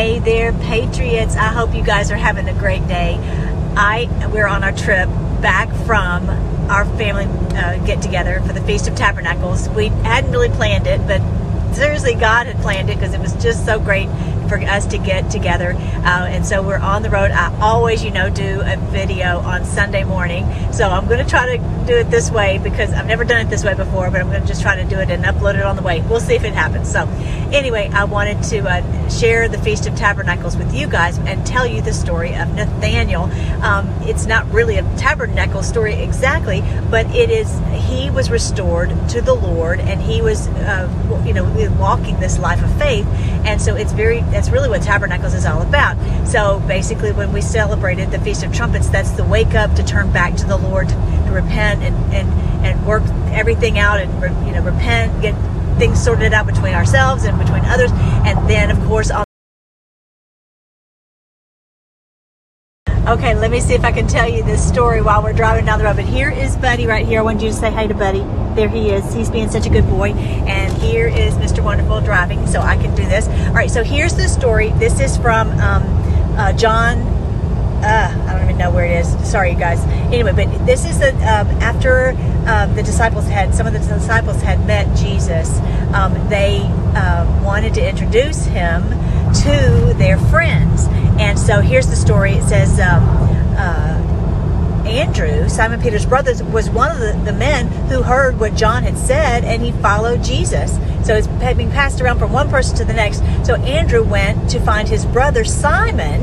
Hey there, Patriots. I hope you guys are having a great day. I we're on our trip back from our family uh, get together for the Feast of Tabernacles. We hadn't really planned it, but seriously, God had planned it because it was just so great for us to get together. Uh, and so we're on the road. I always, you know, do a video on Sunday morning. So I'm going to try to do it this way because I've never done it this way before, but I'm going to just try to do it and upload it on the way. We'll see if it happens. So anyway, I wanted to uh, share the Feast of Tabernacles with you guys and tell you the story of Nathaniel. Um, it's not really a tabernacle story exactly, but it is, he was restored to the Lord and he was, uh, you know, walking this life of faith. And so it's very, that's really what Tabernacles is all about. So basically, when we celebrated the Feast of Trumpets, that's the wake up to turn back to the Lord, to repent and and and work everything out, and you know repent, get things sorted out between ourselves and between others, and then of course on. Okay, let me see if I can tell you this story while we're driving down the road. But here is Buddy right here. I wanted you to say hey to Buddy. There he is. He's being such a good boy. And here is Mr. Wonderful driving, so I can do this. All right, so here's the story. This is from um, uh, John. Uh, I don't even know where it is. Sorry, you guys. Anyway, but this is the um, after um, the disciples had some of the disciples had met Jesus. Um, they uh, wanted to introduce him to their friends, and so here's the story. It says. Andrew, Simon Peter's brother, was one of the, the men who heard what John had said and he followed Jesus. So it's being passed around from one person to the next. So Andrew went to find his brother Simon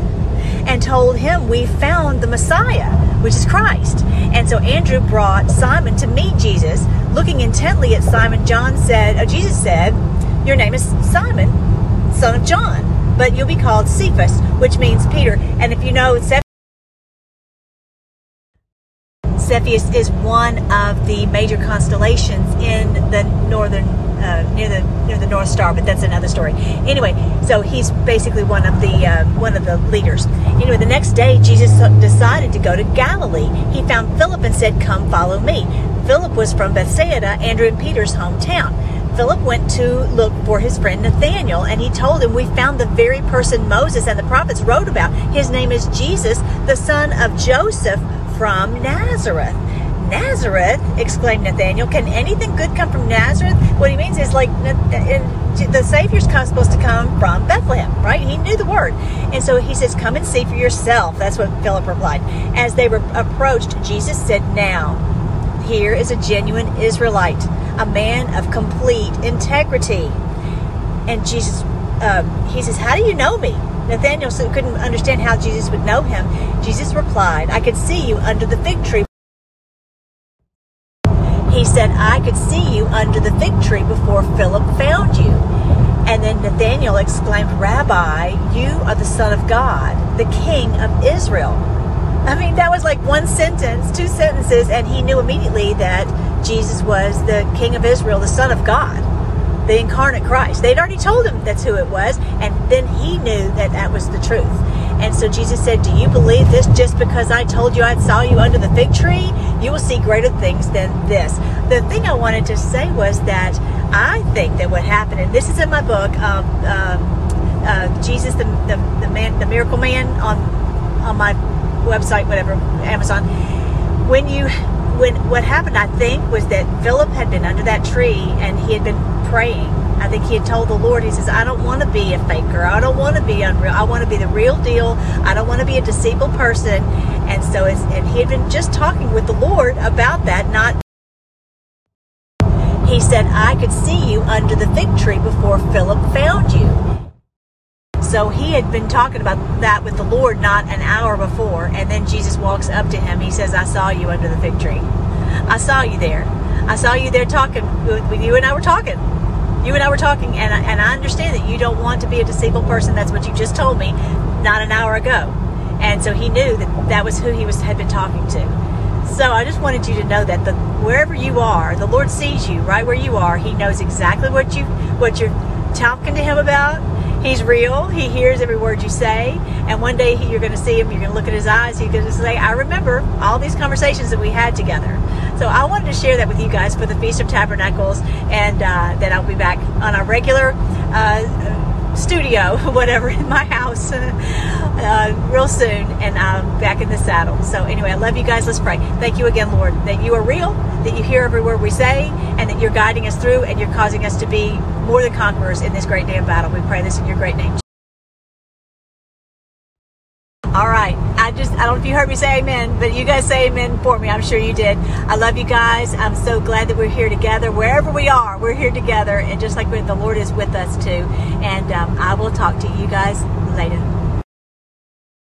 and told him, We found the Messiah, which is Christ. And so Andrew brought Simon to meet Jesus. Looking intently at Simon, John said, uh, Jesus said, Your name is Simon, son of John, but you'll be called Cephas, which means Peter. And if you know, Cepheus is one of the major constellations in the northern uh, near the near the North Star, but that's another story. Anyway, so he's basically one of the uh, one of the leaders. Anyway, the next day Jesus decided to go to Galilee. He found Philip and said, "Come, follow me." Philip was from Bethsaida, Andrew and Peter's hometown. Philip went to look for his friend Nathanael, and he told him, We found the very person Moses and the prophets wrote about. His name is Jesus, the son of Joseph from Nazareth. Nazareth, exclaimed Nathanael. Can anything good come from Nazareth? What he means is like the Savior's supposed to come from Bethlehem, right? He knew the word. And so he says, Come and see for yourself. That's what Philip replied. As they were approached, Jesus said, Now, here is a genuine Israelite, a man of complete integrity. And Jesus, um, he says, How do you know me? Nathanael couldn't understand how Jesus would know him. Jesus replied, I could see you under the fig tree. He said, I could see you under the fig tree before Philip found you. And then Nathanael exclaimed, Rabbi, you are the Son of God, the King of Israel. I mean, that was like one sentence, two sentences, and he knew immediately that Jesus was the King of Israel, the Son of God the incarnate Christ. They'd already told him that's who it was, and then he knew that that was the truth. And so Jesus said, Do you believe this just because I told you I saw you under the fig tree? You will see greater things than this. The thing I wanted to say was that I think that what happened, and this is in my book, um, um, uh, Jesus, the, the, the, man, the miracle man, on on my website, whatever, Amazon. When you when what happened, I think, was that Philip had been under that tree and he had been praying. I think he had told the Lord, he says, I don't want to be a faker. I don't want to be unreal. I want to be the real deal. I don't want to be a deceitful person. And so, it's, and he had been just talking with the Lord about that, not. He said, I could see you under the fig tree before Philip found you. So he had been talking about that with the Lord not an hour before. And then Jesus walks up to him. He says, I saw you under the fig tree. I saw you there. I saw you there talking with you and I were talking. You and I were talking, and I, and I understand that you don't want to be a disabled person. That's what you just told me, not an hour ago. And so he knew that that was who he was had been talking to. So I just wanted you to know that the wherever you are, the Lord sees you right where you are. He knows exactly what you what you're talking to him about He's real. He hears every word you say. And one day you're going to see him. You're going to look at his eyes. He's going to say, I remember all these conversations that we had together. So I wanted to share that with you guys for the Feast of Tabernacles. And uh, then I'll be back on our regular uh, studio, whatever, in my house uh, real soon, and I'm back in the saddle. So anyway, I love you guys. Let's pray. Thank you again, Lord, that you are real, that you hear every word we say, and that you're guiding us through, and you're causing us to be more than conquerors in this great of battle. We pray this in your great name. All right. I just, I don't know if you heard me say amen, but you guys say amen for me. I'm sure you did. I love you guys. I'm so glad that we're here together. Wherever we are, we're here together. And just like the Lord is with us too. And um, I will talk to you guys later.